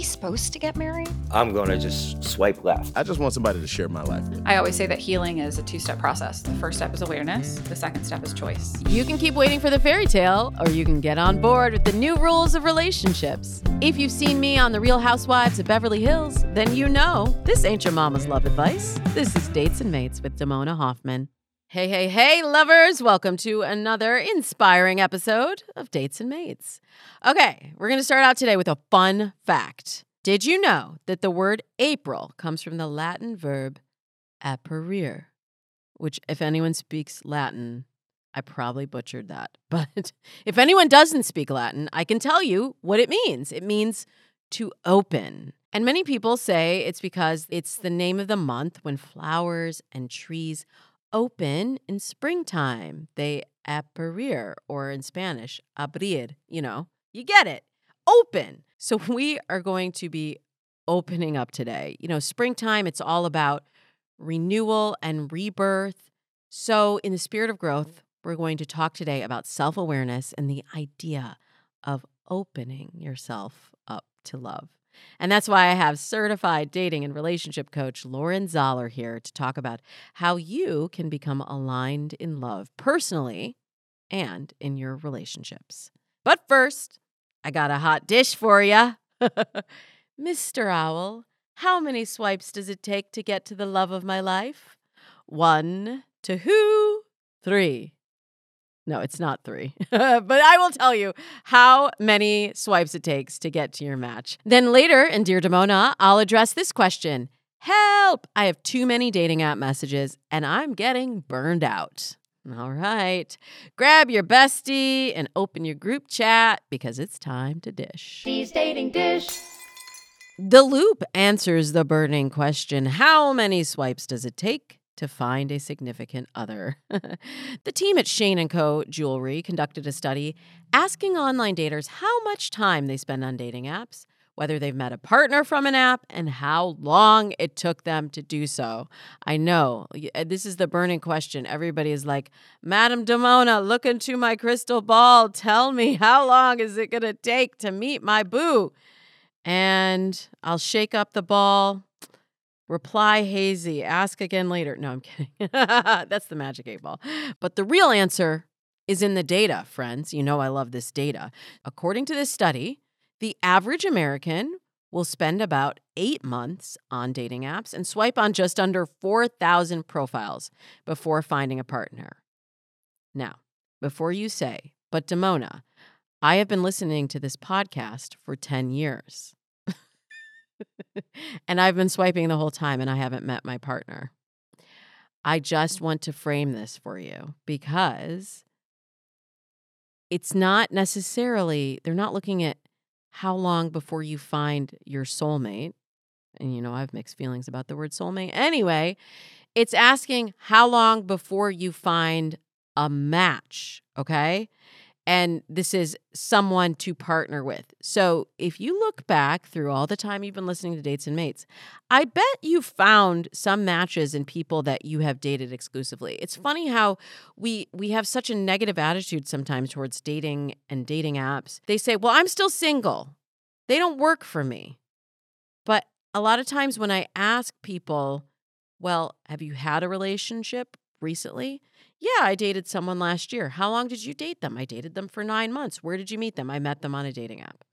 Are we supposed to get married? I'm gonna just swipe left. I just want somebody to share my life with. I always say that healing is a two step process. The first step is awareness, the second step is choice. You can keep waiting for the fairy tale, or you can get on board with the new rules of relationships. If you've seen me on The Real Housewives of Beverly Hills, then you know this ain't your mama's love advice. This is Dates and Mates with Damona Hoffman. Hey, hey, hey, lovers! Welcome to another inspiring episode of Dates and Mates. Okay, we're going to start out today with a fun fact. Did you know that the word April comes from the Latin verb apparir, which, if anyone speaks Latin, I probably butchered that. But if anyone doesn't speak Latin, I can tell you what it means. It means to open. And many people say it's because it's the name of the month when flowers and trees open in springtime. They apparir, or in Spanish, abrir, you know, you get it. Open. So we are going to be opening up today. You know, springtime, it's all about renewal and rebirth. So, in the spirit of growth, we're going to talk today about self awareness and the idea of opening yourself up to love. And that's why I have certified dating and relationship coach Lauren Zoeller here to talk about how you can become aligned in love personally and in your relationships. But first, I got a hot dish for you. Mr. Owl, how many swipes does it take to get to the love of my life? One, to who? Three. No, it's not three. but I will tell you how many swipes it takes to get to your match. Then later in Dear Damona, I'll address this question Help! I have too many dating app messages and I'm getting burned out. All right. Grab your bestie and open your group chat because it's time to dish. She's dating dish. The loop answers the burning question How many swipes does it take? to find a significant other. the team at Shane & Co. Jewelry conducted a study asking online daters how much time they spend on dating apps, whether they've met a partner from an app, and how long it took them to do so. I know uh, this is the burning question. Everybody is like, Madam Damona, look into my crystal ball. Tell me how long is it going to take to meet my boo? And I'll shake up the ball Reply hazy. Ask again later. No, I'm kidding. That's the magic eight ball. But the real answer is in the data, friends. You know, I love this data. According to this study, the average American will spend about eight months on dating apps and swipe on just under 4,000 profiles before finding a partner. Now, before you say, but Damona, I have been listening to this podcast for 10 years and I've been swiping the whole time and I haven't met my partner. I just want to frame this for you because it's not necessarily, they're not looking at how long before you find your soulmate. And you know, I have mixed feelings about the word soulmate. Anyway, it's asking how long before you find a match, okay? And this is someone to partner with. So if you look back through all the time you've been listening to Dates and Mates, I bet you found some matches in people that you have dated exclusively. It's funny how we we have such a negative attitude sometimes towards dating and dating apps. They say, "Well, I'm still single. They don't work for me." But a lot of times when I ask people, "Well, have you had a relationship recently?" Yeah, I dated someone last year. How long did you date them? I dated them for 9 months. Where did you meet them? I met them on a dating app.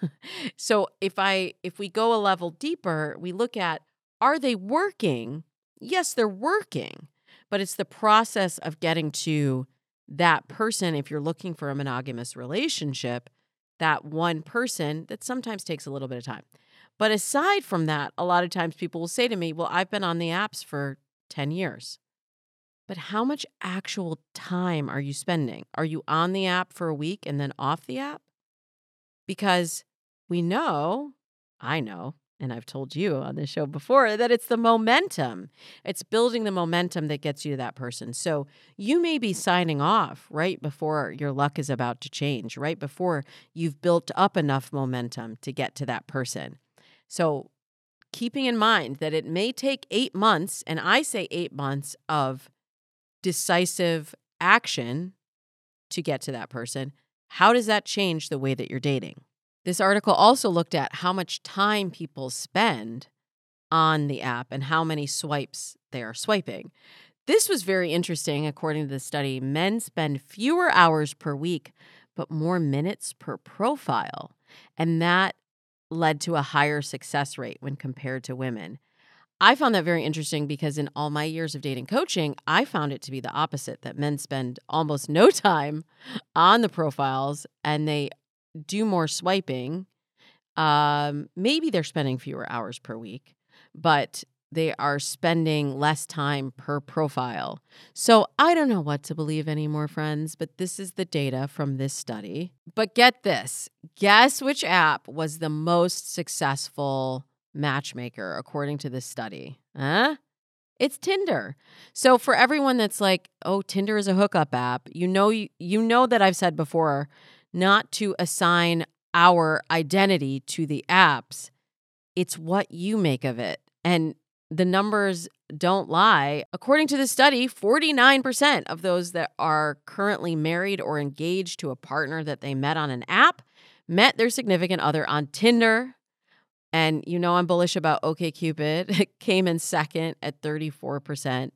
so, if I if we go a level deeper, we look at are they working? Yes, they're working. But it's the process of getting to that person if you're looking for a monogamous relationship, that one person that sometimes takes a little bit of time. But aside from that, a lot of times people will say to me, "Well, I've been on the apps for 10 years." But how much actual time are you spending? Are you on the app for a week and then off the app? Because we know, I know, and I've told you on this show before that it's the momentum. It's building the momentum that gets you to that person. So you may be signing off right before your luck is about to change, right before you've built up enough momentum to get to that person. So keeping in mind that it may take eight months, and I say eight months of decisive action to get to that person, how does that change the way that you're dating? This article also looked at how much time people spend on the app and how many swipes they are swiping. This was very interesting. According to the study, men spend fewer hours per week, but more minutes per profile. And that led to a higher success rate when compared to women. I found that very interesting because in all my years of dating coaching, I found it to be the opposite that men spend almost no time on the profiles and they do more swiping. Um, maybe they're spending fewer hours per week, but they are spending less time per profile. So I don't know what to believe anymore, friends, but this is the data from this study. But get this guess which app was the most successful matchmaker according to this study? Huh? It's Tinder. So for everyone that's like, "Oh, Tinder is a hookup app." You know you, you know that I've said before not to assign our identity to the apps. It's what you make of it. And the numbers don't lie. According to the study, 49% of those that are currently married or engaged to a partner that they met on an app met their significant other on Tinder. And you know I'm bullish about OkCupid. It came in second at 34%.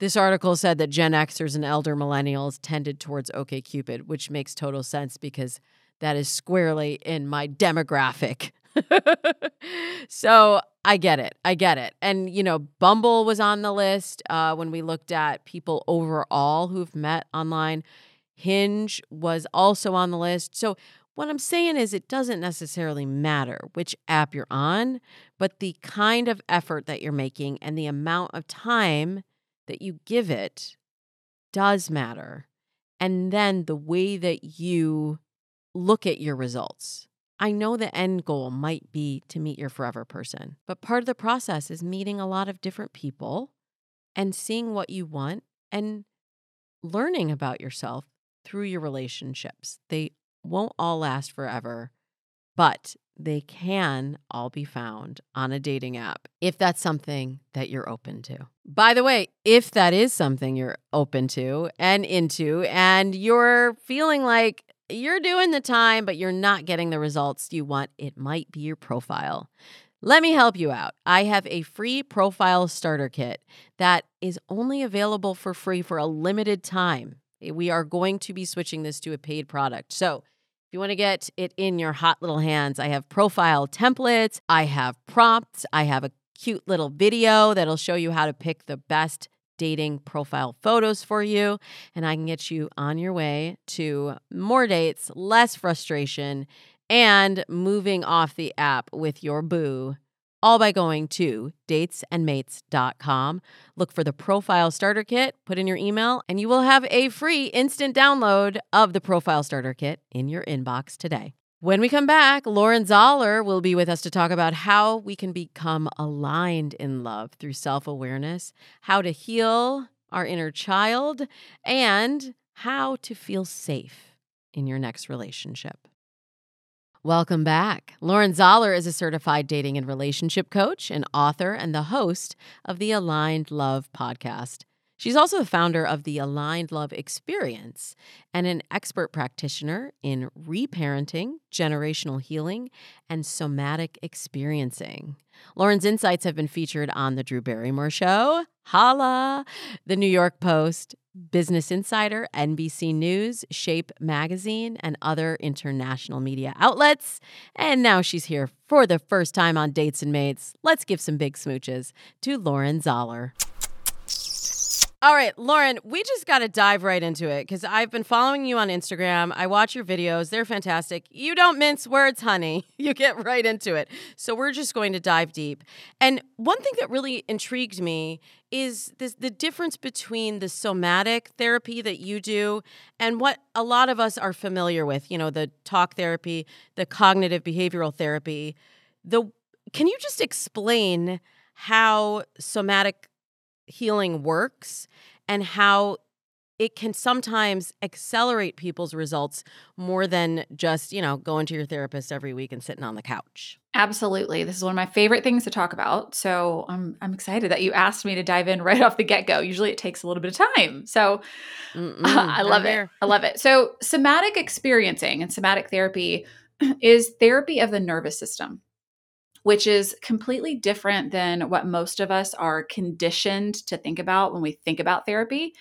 This article said that Gen Xers and elder millennials tended towards OkCupid, which makes total sense because that is squarely in my demographic. so I get it. I get it. And, you know, Bumble was on the list uh, when we looked at people overall who've met online. Hinge was also on the list. So what I'm saying is, it doesn't necessarily matter which app you're on, but the kind of effort that you're making and the amount of time that you give it does matter. And then the way that you look at your results. I know the end goal might be to meet your forever person, but part of the process is meeting a lot of different people and seeing what you want and learning about yourself through your relationships. They won't all last forever, but they can all be found on a dating app if that's something that you're open to. By the way, if that is something you're open to and into, and you're feeling like you're doing the time, but you're not getting the results you want, it might be your profile. Let me help you out. I have a free profile starter kit that is only available for free for a limited time. Eh, we are going to be switching this to a paid product. So, if you want to get it in your hot little hands, I have profile templates, I have prompts, I have a cute little video that'll show you how to pick the best dating profile photos for you. And I can get you on your way to more dates, less frustration, and moving off the app with your boo all by going to datesandmates.com. Look for the profile starter kit, put in your email, and you will have a free instant download of the profile starter kit in your inbox today. When we come back, Lauren Zoeller will be with us to talk about how we can become aligned in love through self awareness, how to heal our inner child, and how to feel safe in your next relationship. Welcome back. Lauren Zoeller is a certified dating and relationship coach, an author, and the host of the Aligned Love podcast. She's also the founder of the Aligned Love Experience and an expert practitioner in reparenting, generational healing, and somatic experiencing. Lauren's insights have been featured on The Drew Barrymore Show, Holla, The New York Post, Business Insider, NBC News, Shape Magazine, and other international media outlets. And now she's here for the first time on Dates and Mates. Let's give some big smooches to Lauren Zoeller. All right, Lauren, we just got to dive right into it because I've been following you on Instagram. I watch your videos, they're fantastic. You don't mince words, honey. You get right into it. So we're just going to dive deep. And one thing that really intrigued me is this the difference between the somatic therapy that you do and what a lot of us are familiar with, you know, the talk therapy, the cognitive behavioral therapy. The can you just explain how somatic healing works and how it can sometimes accelerate people's results more than just, you know, going to your therapist every week and sitting on the couch. Absolutely. This is one of my favorite things to talk about. So I'm, I'm excited that you asked me to dive in right off the get go. Usually it takes a little bit of time. So I love it. I love it. So, somatic experiencing and somatic therapy is therapy of the nervous system which is completely different than what most of us are conditioned to think about when we think about therapy.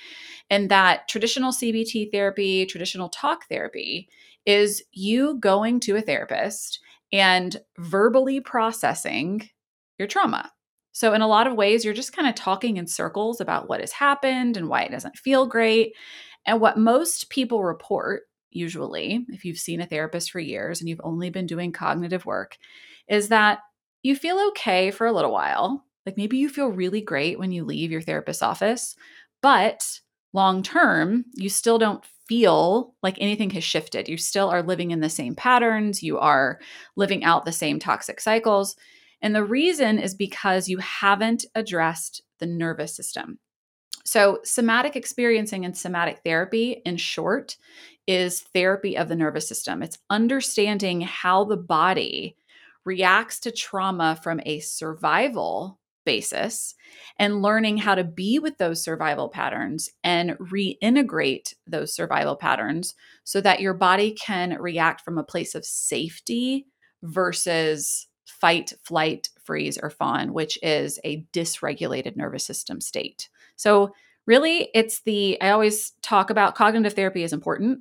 And that traditional CBT therapy, traditional talk therapy, is you going to a therapist and verbally processing your trauma. So, in a lot of ways, you're just kind of talking in circles about what has happened and why it doesn't feel great. And what most people report, usually, if you've seen a therapist for years and you've only been doing cognitive work, is that you feel okay for a little while. Like maybe you feel really great when you leave your therapist's office, but long term, you still don't feel like anything has shifted. You still are living in the same patterns, you are living out the same toxic cycles. And the reason is because you haven't addressed the nervous system. So, somatic experiencing and somatic therapy, in short, is therapy of the nervous system. It's understanding how the body reacts to trauma from a survival basis and learning how to be with those survival patterns and reintegrate those survival patterns so that your body can react from a place of safety versus fight, flight, freeze, or fawn, which is a dysregulated nervous system state. So, really, it's the I always talk about cognitive therapy is important,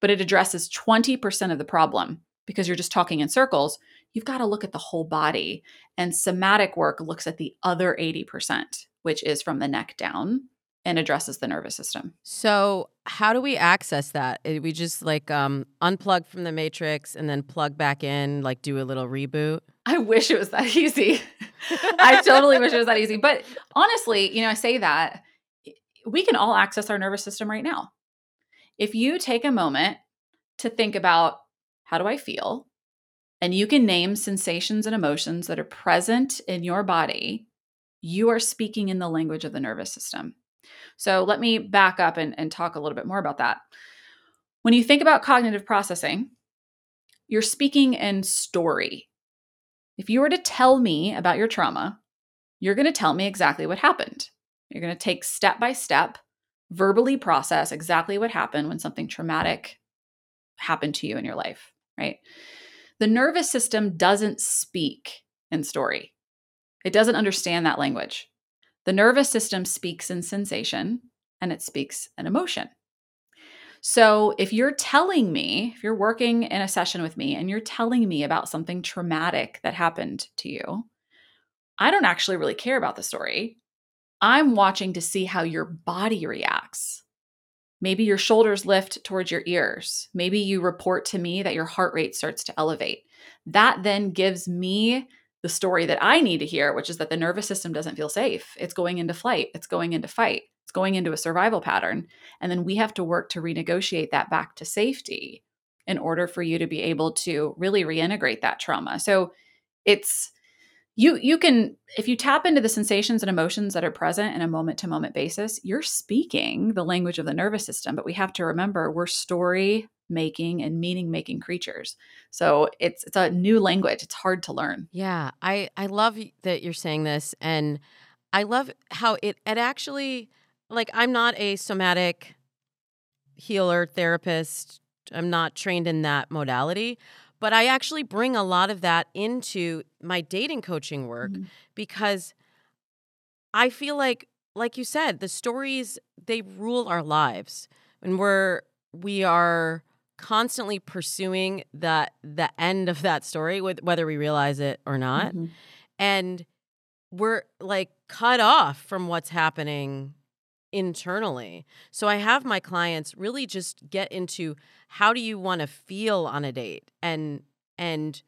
but it addresses 20% of the problem because you're just talking in circles you've got to look at the whole body. And somatic work looks at the other 80%, which is from the neck down and addresses the nervous system. So, how do we access that? Eh, we just like um, unplug from the matrix and then plug back in, like do a little reboot? I wish it was that easy. I totally wish it was that easy. But honestly, you know, I say that we can all access our nervous system right now. If you take a moment to think about how do I feel? And you can name sensations and emotions that are present in your body, you are speaking in the language of the nervous system. So let me back up and, and talk a little bit more about that. When you think about cognitive processing, you're speaking in story. If you were to tell me about your trauma, you're going to tell me exactly what happened. You're going to take step by step, verbally process exactly what happened when something traumatic happened to you in your life, right? The nervous system doesn't speak in story, it doesn't understand that language. The nervous system speaks in sensation and it speaks in emotion. So, if you're telling me, if you're working in a session with me and you're telling me about something traumatic that happened to you, I don't actually really care about the story. I'm watching to see how your body reacts. Maybe your shoulders lift towards your ears. Maybe you report to me that your heart rate starts to elevate. That then gives me the story that I need to hear, which is that the nervous system doesn't feel safe. It's going into flight, it's going into fight, it's going into a survival pattern. And then we have to work to renegotiate that back to safety in order for you to be able to really reintegrate that trauma. So it's you you can if you tap into the sensations and emotions that are present in a moment to moment basis you're speaking the language of the nervous system but we have to remember we're story making and meaning making creatures. So it's it's a new language. It's hard to learn. Yeah i i love that you're saying this and i love how it it actually like i'm not a somatic healer therapist. I'm not trained in that modality but I actually bring a lot of that into my dating coaching work mm-hmm. because I feel like like you said, the stories they rule our lives. And we're we are constantly pursuing that the end of that story with whether we realize it or not. Mm-hmm. And we're like cut off from what's happening internally. So I have my clients really just get into how do you want to feel on a date and and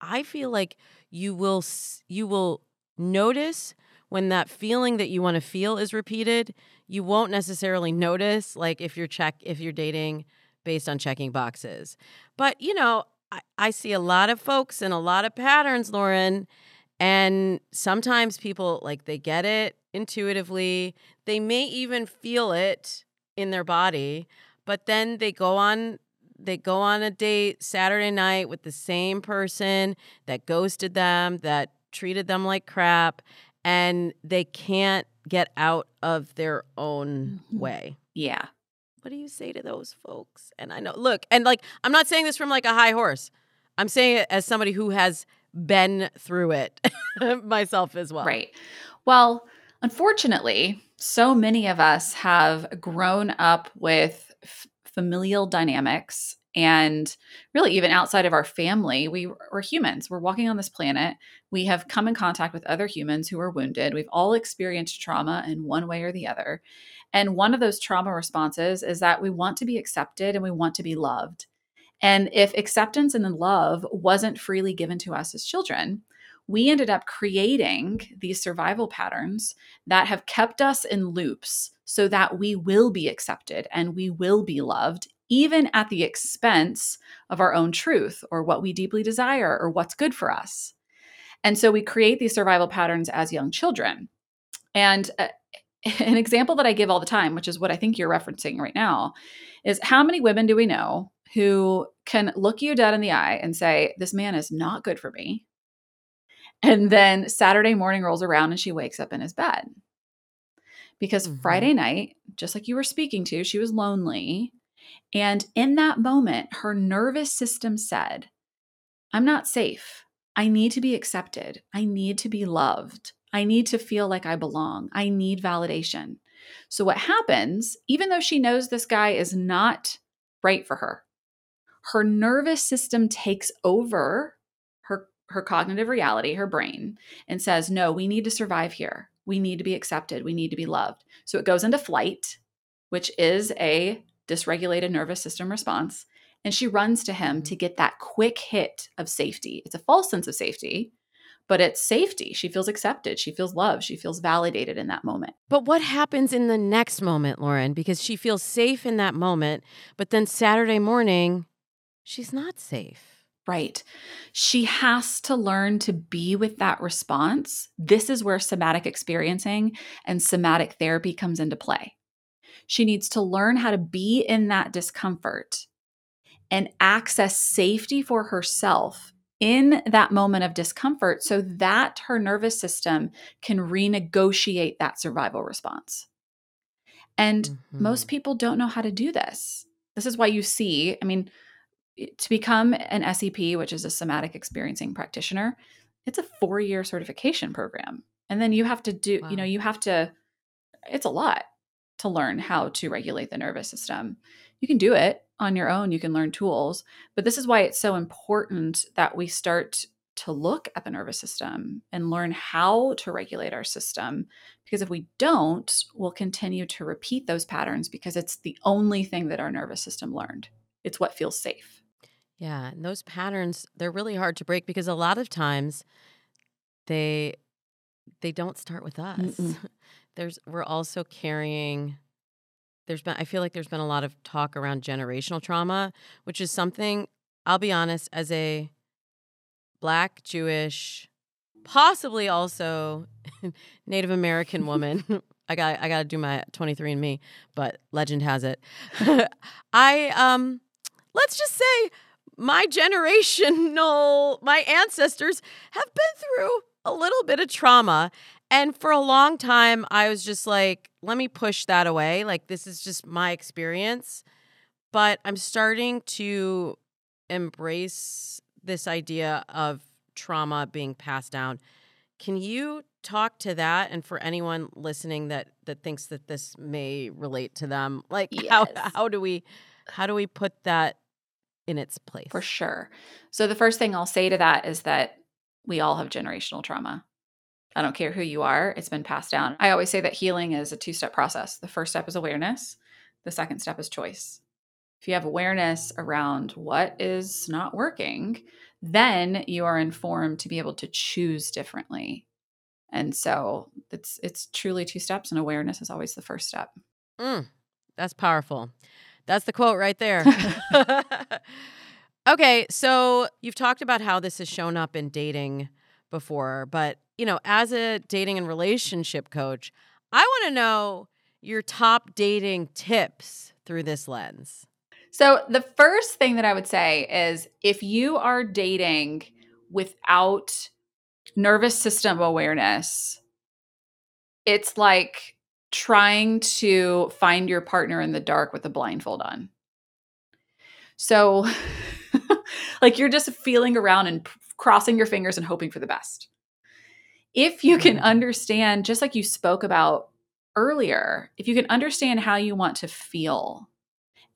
I feel like you will you will notice when that feeling that you want to feel is repeated. You won't necessarily notice like if you're check if you're dating based on checking boxes. But you know, I, I see a lot of folks and a lot of patterns, Lauren, And sometimes people like they get it intuitively. They may even feel it in their body, but then they go on they go on a date Saturday night with the same person that ghosted them, that treated them like crap, and they can't get out of their own Mhm. way. Yeah. What do you say to those folks? And I know, look, and like, I'm not saying this from like a high horse. I'm saying it as somebody who has been through it myself as well. Right. Well, unfortunately, so many of us have grown up with f- familial dynamics and really even outside of our family we we're humans. We're walking on this planet. We have come in contact with other humans who are wounded. We've all experienced trauma in one way or the other. And one of those trauma responses is that we want to be accepted and we want to be loved. And if acceptance and love wasn't freely given to us as children we ended up creating these survival patterns that have kept us in loops so that we will be accepted and we will be loved, even at the expense of our own truth or what we deeply desire or what's good for us. And so we create these survival patterns as young children. And uh, an example that I give all the time, which is what I think you're referencing right now, is how many women do we know who can look you dead in the eye and say, This man is not good for me. And then Saturday morning rolls around and she wakes up in his bed. Because Mhm. Friday night, just like you were speaking to, she was lonely. And in that moment, her nervous system said, I'm not safe. I need to be accepted. I need to be loved. I need to feel like I belong. I need validation. So, what happens, even though she knows this guy is not right for her, her nervous system takes over her, cognitive reality, her brain, and says, No, we need to survive here. We need to be accepted. We need to be loved. So, it goes into flight, which is a dysregulated nervous system response. And she runs to him to get that quick hit of safety. It's a false sense of safety, but it's safety. She feels accepted. She feels loved. She feels validated in that moment. But what happens in the next moment, Lauren? Because she feels safe in that moment, but then Saturday morning, she's not safe. Right. She has to learn to be with that response. This is where somatic experiencing and somatic therapy comes into play. She needs to learn how to be in that discomfort and access safety for herself in that moment of discomfort so that her nervous system can renegotiate that survival response. And Mhm. most people don't know how to do this. This is why you see, I mean, to become an SEP, which is a somatic experiencing practitioner, it's a four year certification program. And then you have to do, Wow. you know, you have to, it's a lot to learn how to regulate the nervous system. You can do it on your own, you can learn tools, but this is why it's so important that we start to look at the nervous system and learn how to regulate our system. Because if we don't, we'll continue to repeat those patterns because it's the only thing that our nervous system learned. It's what feels safe. Yeah, and those patterns, they're really hard to break because a lot of times they they don't start with us. Mm-mm. There's we're also carrying there's been I feel like there's been a lot of talk around generational trauma, which is something I'll be honest as a black Jewish possibly also Native American woman. I got I got to do my 23 and me, but legend has it. I um let's just say my generational my ancestors have been through a little bit of trauma. And for a long time I was just like let me push that away. Like this is just my experience. But I'm starting to embrace this idea of trauma being passed down. Can you talk to that? And for anyone listening that that thinks that this may relate to them like how how do we how do we put that in its place For sure. So, the first thing I'll say to that is that we all have generational trauma. I don't care who you are, it's been passed down. I always say that healing is a two step process. The first step is awareness, the second step is choice. If you have awareness around what is not working, then you are informed to be able to choose differently. And so it's it's truly two steps and awareness is always the first step. Mm, that's powerful. That's the quote right there. okay, so you've talked about how this has shown up in dating before, but you know, as a dating and relationship coach, I want to know your top dating tips through this lens. So, the first thing that I would say is if you are dating without nervous system awareness, it's like trying to find your partner in the dark with a blindfold on. So, like you're just feeling around and crossing your fingers and hoping for the best. If you can mm-hmm. understand, just like you spoke about earlier, if you can understand how you want to feel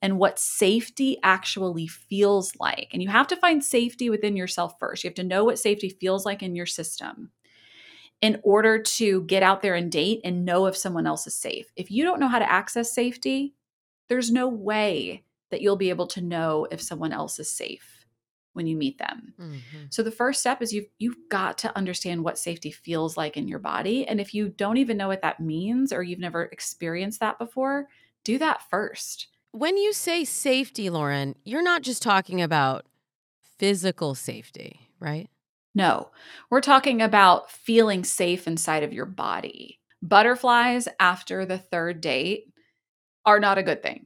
and what safety actually feels like, and you have to find safety within yourself first, you have to know what safety feels like in your system in order to get out there and date and know if someone else is safe. If you don't know how to access safety, there's no way that you'll be able to know if someone else is safe when you meet them. Mm-hmm. So the first step is you've you've got to understand what safety feels like in your body and if you don't even know what that means or you've never experienced that before, do that first. When you say safety, Lauren, you're not just talking about physical safety, right? No, we're talking about feeling safe inside of your body. Butterflies after the third date are not a good thing.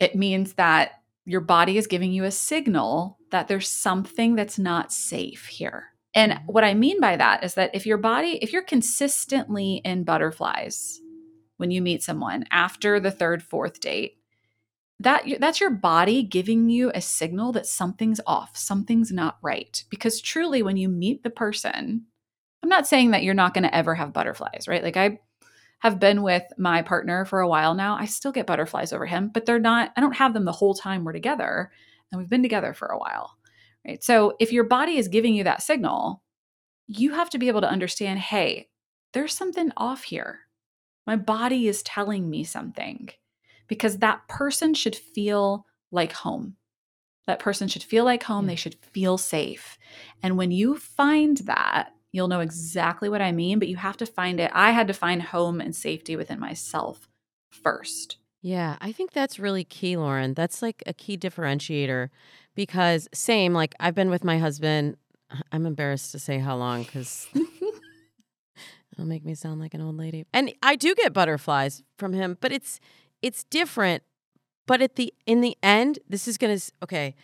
It means that your body is giving you a signal that there's something that's not safe here. And mm-hmm. what I mean by that is that if your body, if you're consistently in butterflies when you meet someone after the third, fourth date, that that's your body giving you a signal that something's off, something's not right. Because truly when you meet the person, I'm not saying that you're not going to ever have butterflies, right? Like I have been with my partner for a while now. I still get butterflies over him, but they're not I don't have them the whole time we're together, and we've been together for a while. Right? So if your body is giving you that signal, you have to be able to understand, "Hey, there's something off here. My body is telling me something." Because that person should feel like home. That person should feel like home. They should feel safe. And when you find that, you'll know exactly what I mean, but you have to find it. I had to find home and safety within myself first. Yeah, I think that's really key, Lauren. That's like a key differentiator because, same, like I've been with my husband. I'm embarrassed to say how long because it'll make me sound like an old lady. And I do get butterflies from him, but it's it's different, but at the in the end, this is gonna okay,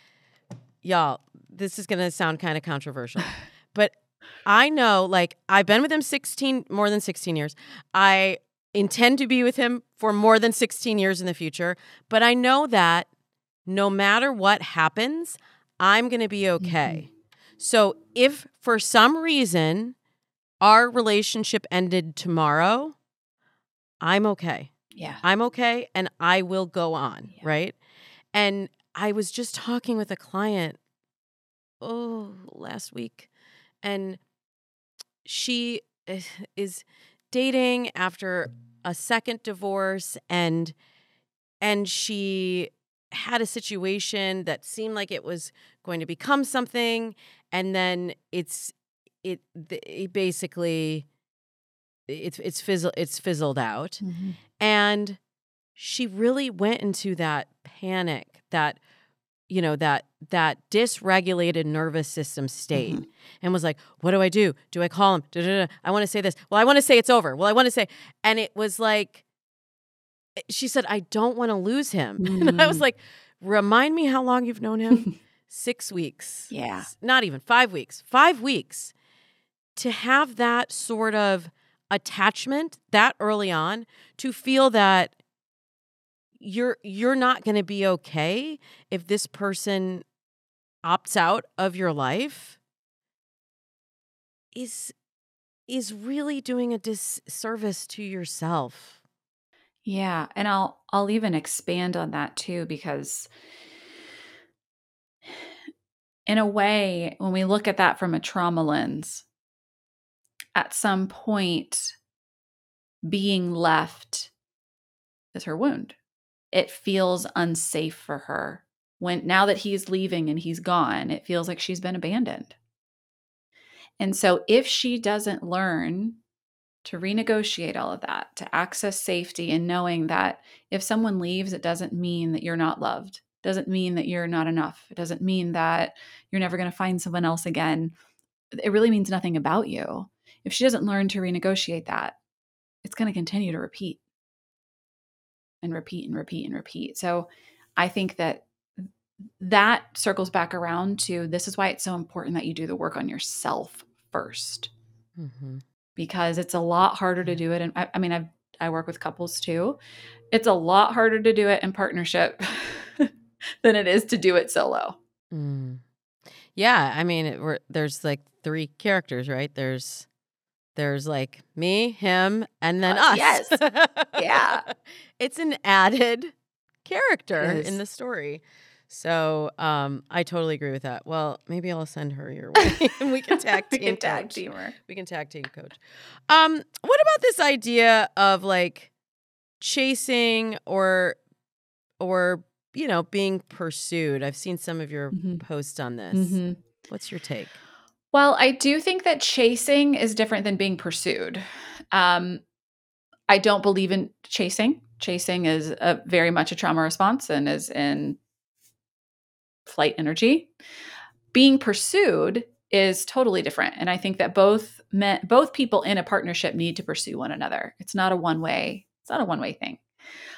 y'all. This is gonna sound kind of controversial, but I know, like, I've been with him 16, more than 16 years. I intend to be with him for more than 16 years in the future, but I know that no matter what happens, I'm to be okay. Mm-hmm. So if for some reason our relationship ended tomorrow, I'm okay. Yeah. I'm okay and I will go on, yeah. right? And I was just talking with a client oh last week and she eh, is dating after a second divorce and and she had a situation that seemed like it was going to become something and then it's it, it basically it's it's fizzled it's fizzled out mm-hmm. and she really went into that panic that you know that that dysregulated nervous system state mm-hmm. and was like what do i do do i call him Da-da-da. i want to say this well i want to say it's over well i want to say and it was like eh, she said i don't want to lose him mm-hmm. and i was mm. like remind me how long you've known him six weeks yeah not even five weeks five weeks to have that sort of attachment that early on to feel that you're you're not going to be okay if this person opts out of your life is is really doing a disservice to yourself. Yeah, and I'll I'll even expand on that too because in a way when we look at that from a trauma lens at some point being left is her wound. It feels unsafe for her. When now that he's leaving and he's gone, it feels like she's been abandoned. And so if she doesn't learn to renegotiate all of that, to access safety and knowing that if someone leaves, it doesn't mean that you're not loved, It doesn't mean that you're not enough, it doesn't mean that you're never going to find someone else again it really means nothing about you. If she doesn't learn to renegotiate that, it's going to continue to repeat and repeat and repeat and repeat. So I think that that circles back around to this is why it's so important that you do the work on yourself 1st mm-hmm. because it's a lot harder to do it. And I, I mean, I've I work with couples too. It's a lot harder to do it in partnership than it is to do it solo. Mm. Yeah, I mean, it, there's like three characters, right? There's there's like me, him, and then uh, us. Yes. yeah. It's an added character in the story. So um, I totally agree with that. Well, maybe I'll send her your way. we can tag team. we can tag team her. We can tag team coach. Um, what about this idea of like chasing or or you know being pursued? I've seen some of your mm-hmm. posts on this. Mm-hmm. What's your take? Well, I do think that chasing is different than being pursued. Um, I don't believe in chasing. Chasing is a, very much a trauma response and is in flight energy. Being pursued is totally different, and I think that both men, both people in a partnership need to pursue one another. It's not a one way. It's not a one way thing.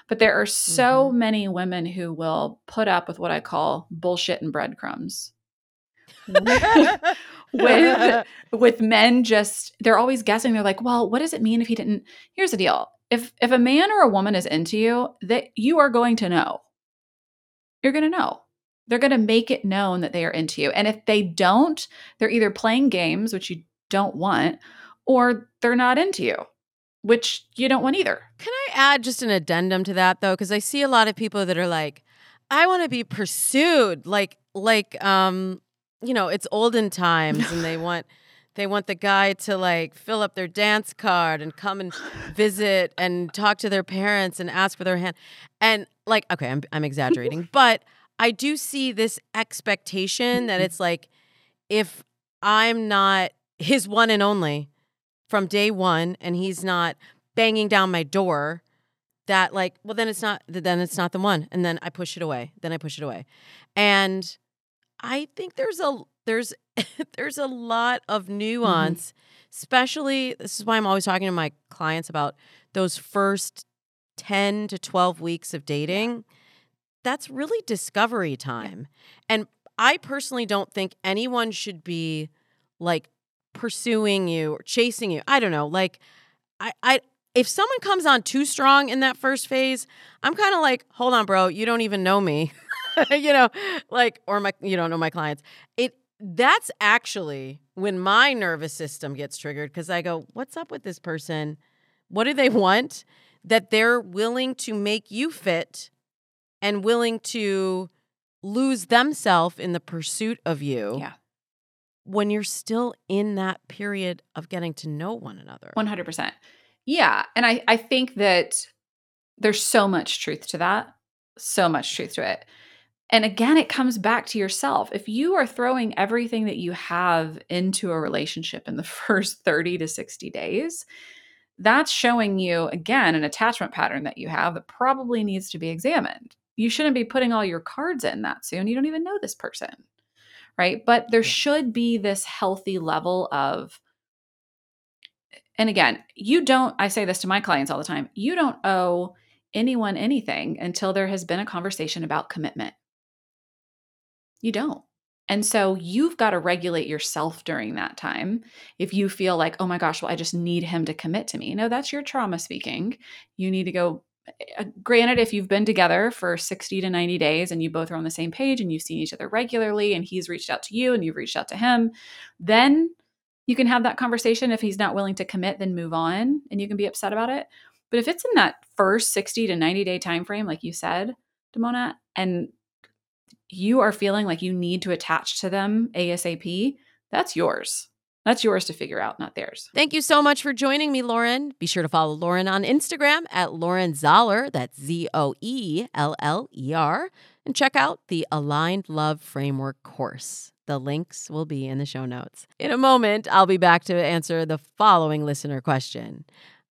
But there are so mm-hmm. many women who will put up with what I call bullshit and breadcrumbs. with with men just they're always guessing. They're like well what does it mean if he didn't here's the deal. If if a man or a woman is into you that you are going to know. You're going to know. They're going to make it known that they are into you. And if they don't they're either playing games which you don't want or they're not into you which you don't want either. Can i add just an addendum to that though? Because i see a lot of people that are like i want to be pursued like like um you know, it's olden times and they want they want the guy to like fill up their dance card and come and visit and talk to their parents and ask for their hand. And like, okay, I'm I'm exaggerating, but I do see this expectation that it's like if I'm not his one and only from day one and he's not banging down my door that like well then it's not then it's not the one and then I push it away then I push it away and I think there's a there's there's a lot of mm-hmm. nuance, mm-hmm. especially this is why I'm always talking to my clients about those first 10 to 12 weeks of dating. That's really discovery time. Yeah. And I personally don't think anyone should be like pursuing you or chasing you. I don't know. Like I I if someone comes on too strong in that first phase, I'm kind of like, "Hold on, bro, you don't even know me." you know, like or my you don't know my clients. It that's actually when my nervous system gets triggered because I go, "What's up with this person? What do they want?" That they're willing to make you fit and willing to lose themselves in the pursuit of you. Yeah. When you're still in that period of getting to know one another. 100%. Yeah. And I, I think that there's so much truth to that. So much truth to it. And again, it comes back to yourself. If you are throwing everything that you have into a relationship in the first 30 to 60 days, that's showing you, again, an attachment pattern that you have that probably needs to be examined. You shouldn't be putting all your cards in that soon. You don't even know this person, right? But there should be this healthy level of, and again, you don't, I say this to my clients all the time, you don't owe anyone anything until there has been a conversation about commitment you don't. And so you've got to regulate yourself during that time. If you feel like, oh my gosh, well, I just need him to commit to me. No, that's your trauma speaking. You need to go. Uh, granted, if you've been together for 60 to 90 days and you both are on the same page and you've seen each other regularly and he's reached out to you and you've reached out to him, then you can have that conversation. If he's not willing to commit, then move on and you can be upset about it. But if it's in that first 60 to 90 day time frame, like you said, Damona, and you are feeling like you need to attach to them ASAP, that's yours. That's yours to figure out, not theirs. Thank you so much for joining me, Lauren. Be sure to follow Lauren on Instagram at Lauren Zoeller. That's Z O E L L E R. And check out the Aligned Love Framework course. The links will be in the show notes. In a moment, I'll be back to answer the following listener question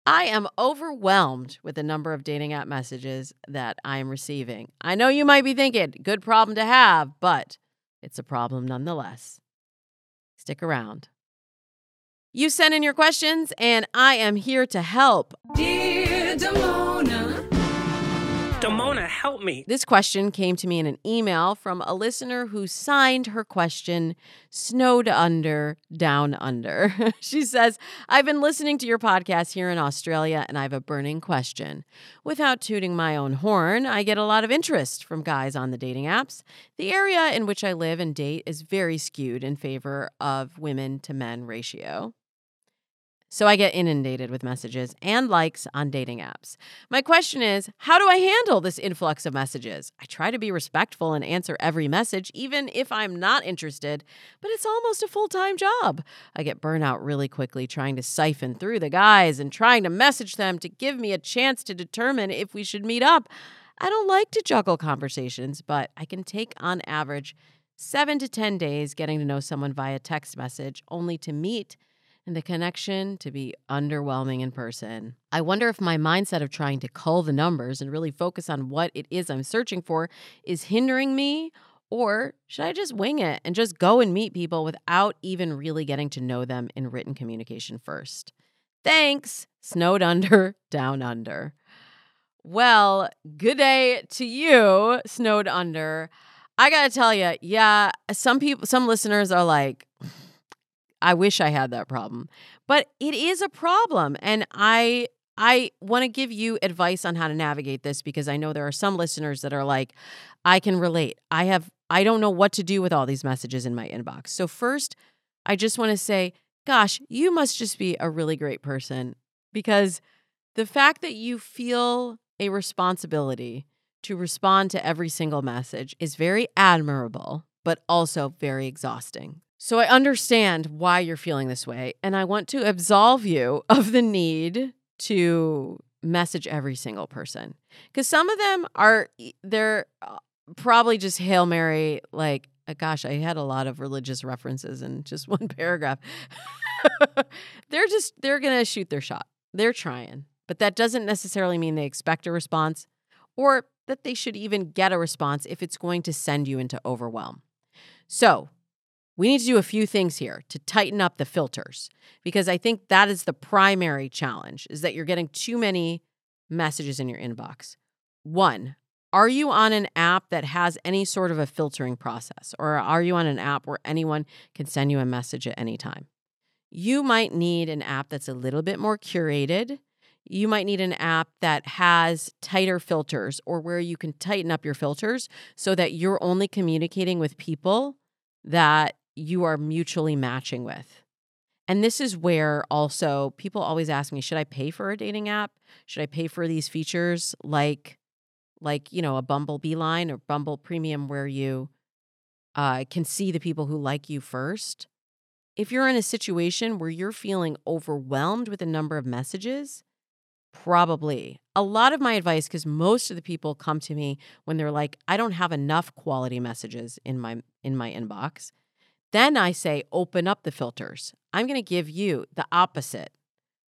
I am overwhelmed with the number of dating app messages that I am receiving. I know you might be thinking, good problem to have, but it's a problem nonetheless. Stick around. You send in your questions, and I am here to help. Dear Damona. Help me. This question came to me in an email from a listener who signed her question Snowed Under, Down Under. she says, I've been listening to your podcast here in Australia and I have a burning question. Without tooting my own horn, I get a lot of interest from guys on the dating apps. The area in which I live and date is very skewed in favor of women to men ratio. So I get inundated with messages and likes on dating apps. My question is how do I handle this influx of messages? I try to be respectful and answer every message, even if I'm not interested, but it's almost a full time job. I get burnout really quickly trying to siphon through the guys and trying to message them to give me a chance to determine if we should meet up. I don't like to juggle conversations, but I can take on average seven to 10 days getting to know someone via text message, only to meet and the connection to be underwhelming in person. I wonder if my mindset of trying to cull the numbers and really focus on what it is I'm searching for is hindering me, or should I just wing it and just go and meet people without even really getting to know them in written communication first? Thanks, snowed under, down under. Well, good day to you, snowed under. I gotta tell you, yeah, some people, some listeners are like, I wish I had that problem. But it is a problem and I I want to give you advice on how to navigate this because I know there are some listeners that are like I can relate. I have I don't know what to do with all these messages in my inbox. So first, I just want to say, gosh, you must just be a really great person because the fact that you feel a responsibility to respond to every single message is very admirable, but also very exhausting. So I understand why you're feeling this way. And I want to absolve you of the need to message every single person. Because some of them are, they're uh, probably just Hail Mary, like, uh, gosh, I had a lot of religious references in just one paragraph. they're just, they're going to shoot their shot. They're trying. But that doesn't necessarily mean they expect a response or that they should even get a response if it's going to send you into overwhelm. So, we need to do a few things here to tighten up the filters because I think that is the primary challenge is that you're getting too many messages in your inbox. One, are you on an app that has any sort of a filtering process or are you on an app where anyone can send you a message at any time? You might need an app that's a little bit more curated. You might need an app that has tighter filters or where you can tighten up your filters so that you're only communicating with people that you are mutually matching with. And this is where also people always ask me, should I pay for a dating app? Should I pay for these features like like, you know, a Bumble Beeline or Bumble Premium where you uh, can see the people who like you first? If you're in a situation where you're feeling overwhelmed with a number of messages, probably. A lot of my advice cuz most of the people come to me when they're like I don't have enough quality messages in my in my inbox then I say, open up the filters. I'm going to give you the opposite.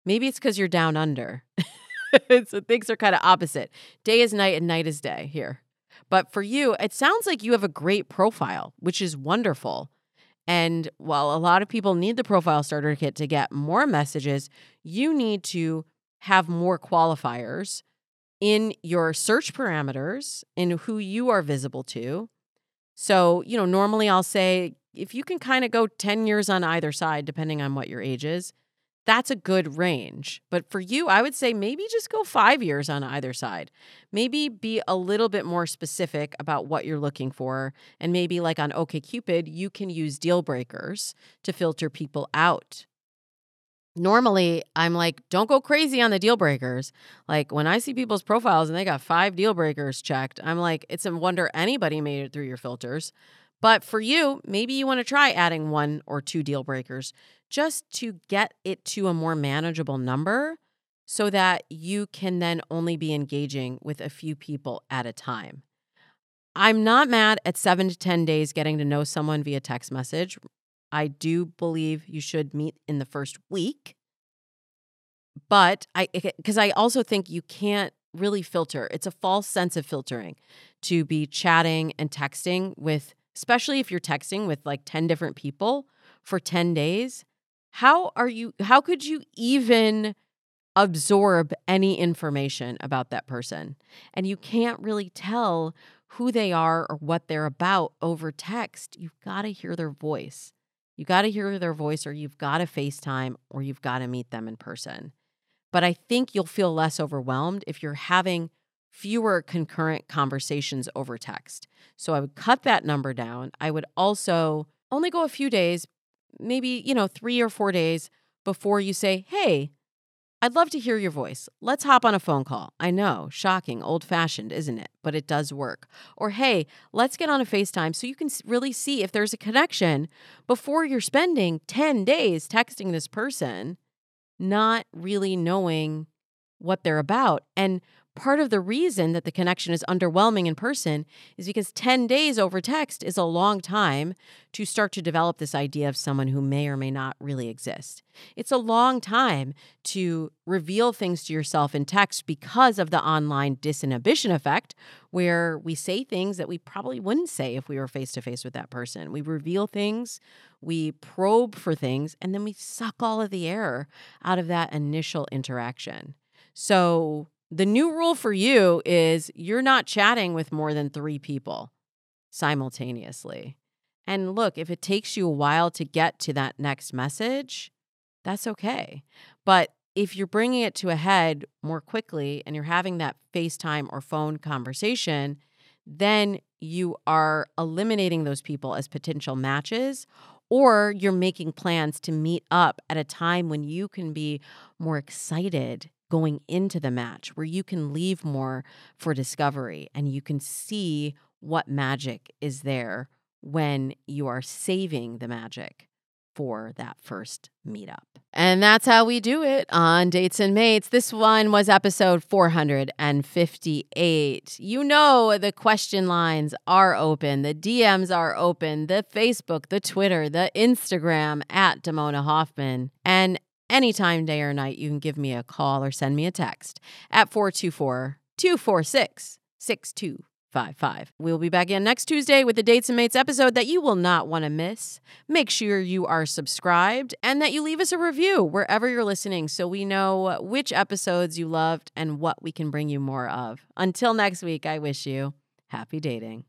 Maybe it's because you're down under. so uh, things are kind of opposite. Day is night and night is day here. But for you, it sounds like you have a great profile, which is wonderful. And while a lot of people need the profile starter kit to get more messages, you need to have more qualifiers in your search parameters in who you are visible to. So, you know, normally I'll say if you can kind of go 10 years on either side, depending on what your age is, that's a good range. But for you, I would say maybe just go five years on either side. Maybe be a little bit more specific about what you're looking for. And maybe, like on OKCupid, you can use deal breakers to filter people out. Normally, I'm like, don't go crazy on the deal breakers. Like when I see people's profiles and they got five deal breakers checked, I'm like, it's a wonder anybody made it through your filters. But for you, maybe you want to try adding one or two deal breakers just to get it to a more manageable number so that you can then only be engaging with a few people at a time. I'm not mad at seven to 10 days getting to know someone via text message. I do believe you should meet in the first week. But I, because I also think you can't really filter, it's a false sense of filtering to be chatting and texting with especially if you're texting with like 10 different people for 10 days, how are you how could you even absorb any information about that person? And you can't really tell who they are or what they're about over text. You've got to hear their voice. You got to hear their voice, or you've got to FaceTime, or you've got to meet them in person. But I think you'll feel less overwhelmed if you're having fewer concurrent conversations over text. So I would cut that number down. I would also only go a few days, maybe, you know, three or four days before you say, hey, I'd love to hear your voice. Let's hop on a phone call. I know, shocking, old fashioned, isn't it? But it does work. Or, hey, let's get on a FaceTime so you can really see if there's a connection before you're spending 10 days texting this person, not really knowing what they're about. And part of the reason that the connection is underwhelming in person is because 10 days over text is a long time to start to develop this idea of someone who may or may not really exist. It's a long time to reveal things to yourself in text because of the online disinhibition effect, where we say things that we probably wouldn't say if we were face to face with that person. We reveal things, we probe for things, and then we suck all of the air out of that initial interaction. So, the new rule for you is you're not chatting with more than three people simultaneously. And look, if it takes you a while to get to that next message, that's okay. But if you're bringing it to a head more quickly and you're having that FaceTime or phone conversation, then you are eliminating those people as potential matches or you're making plans to meet up at a time when you can be more excited going into the match where you can leave more for discovery and you can see what magic is there when you are saving the magic for that first meetup. And that's how we do it on Dates and Mates. This one was episode 458. You know, the question lines are open, the DMs are open, the Facebook, the Twitter, the Instagram at Damona Hoffman. And anytime, day or night, you can give me a call or send me a text at 424 246 6255. We'll be back again next Tuesday with the Dates and Mates episode that you will not want to miss. Make sure you are subscribed and that you leave us a review wherever you're listening so we know which episodes you loved and what we can bring you more of. Until next week, I wish you happy dating.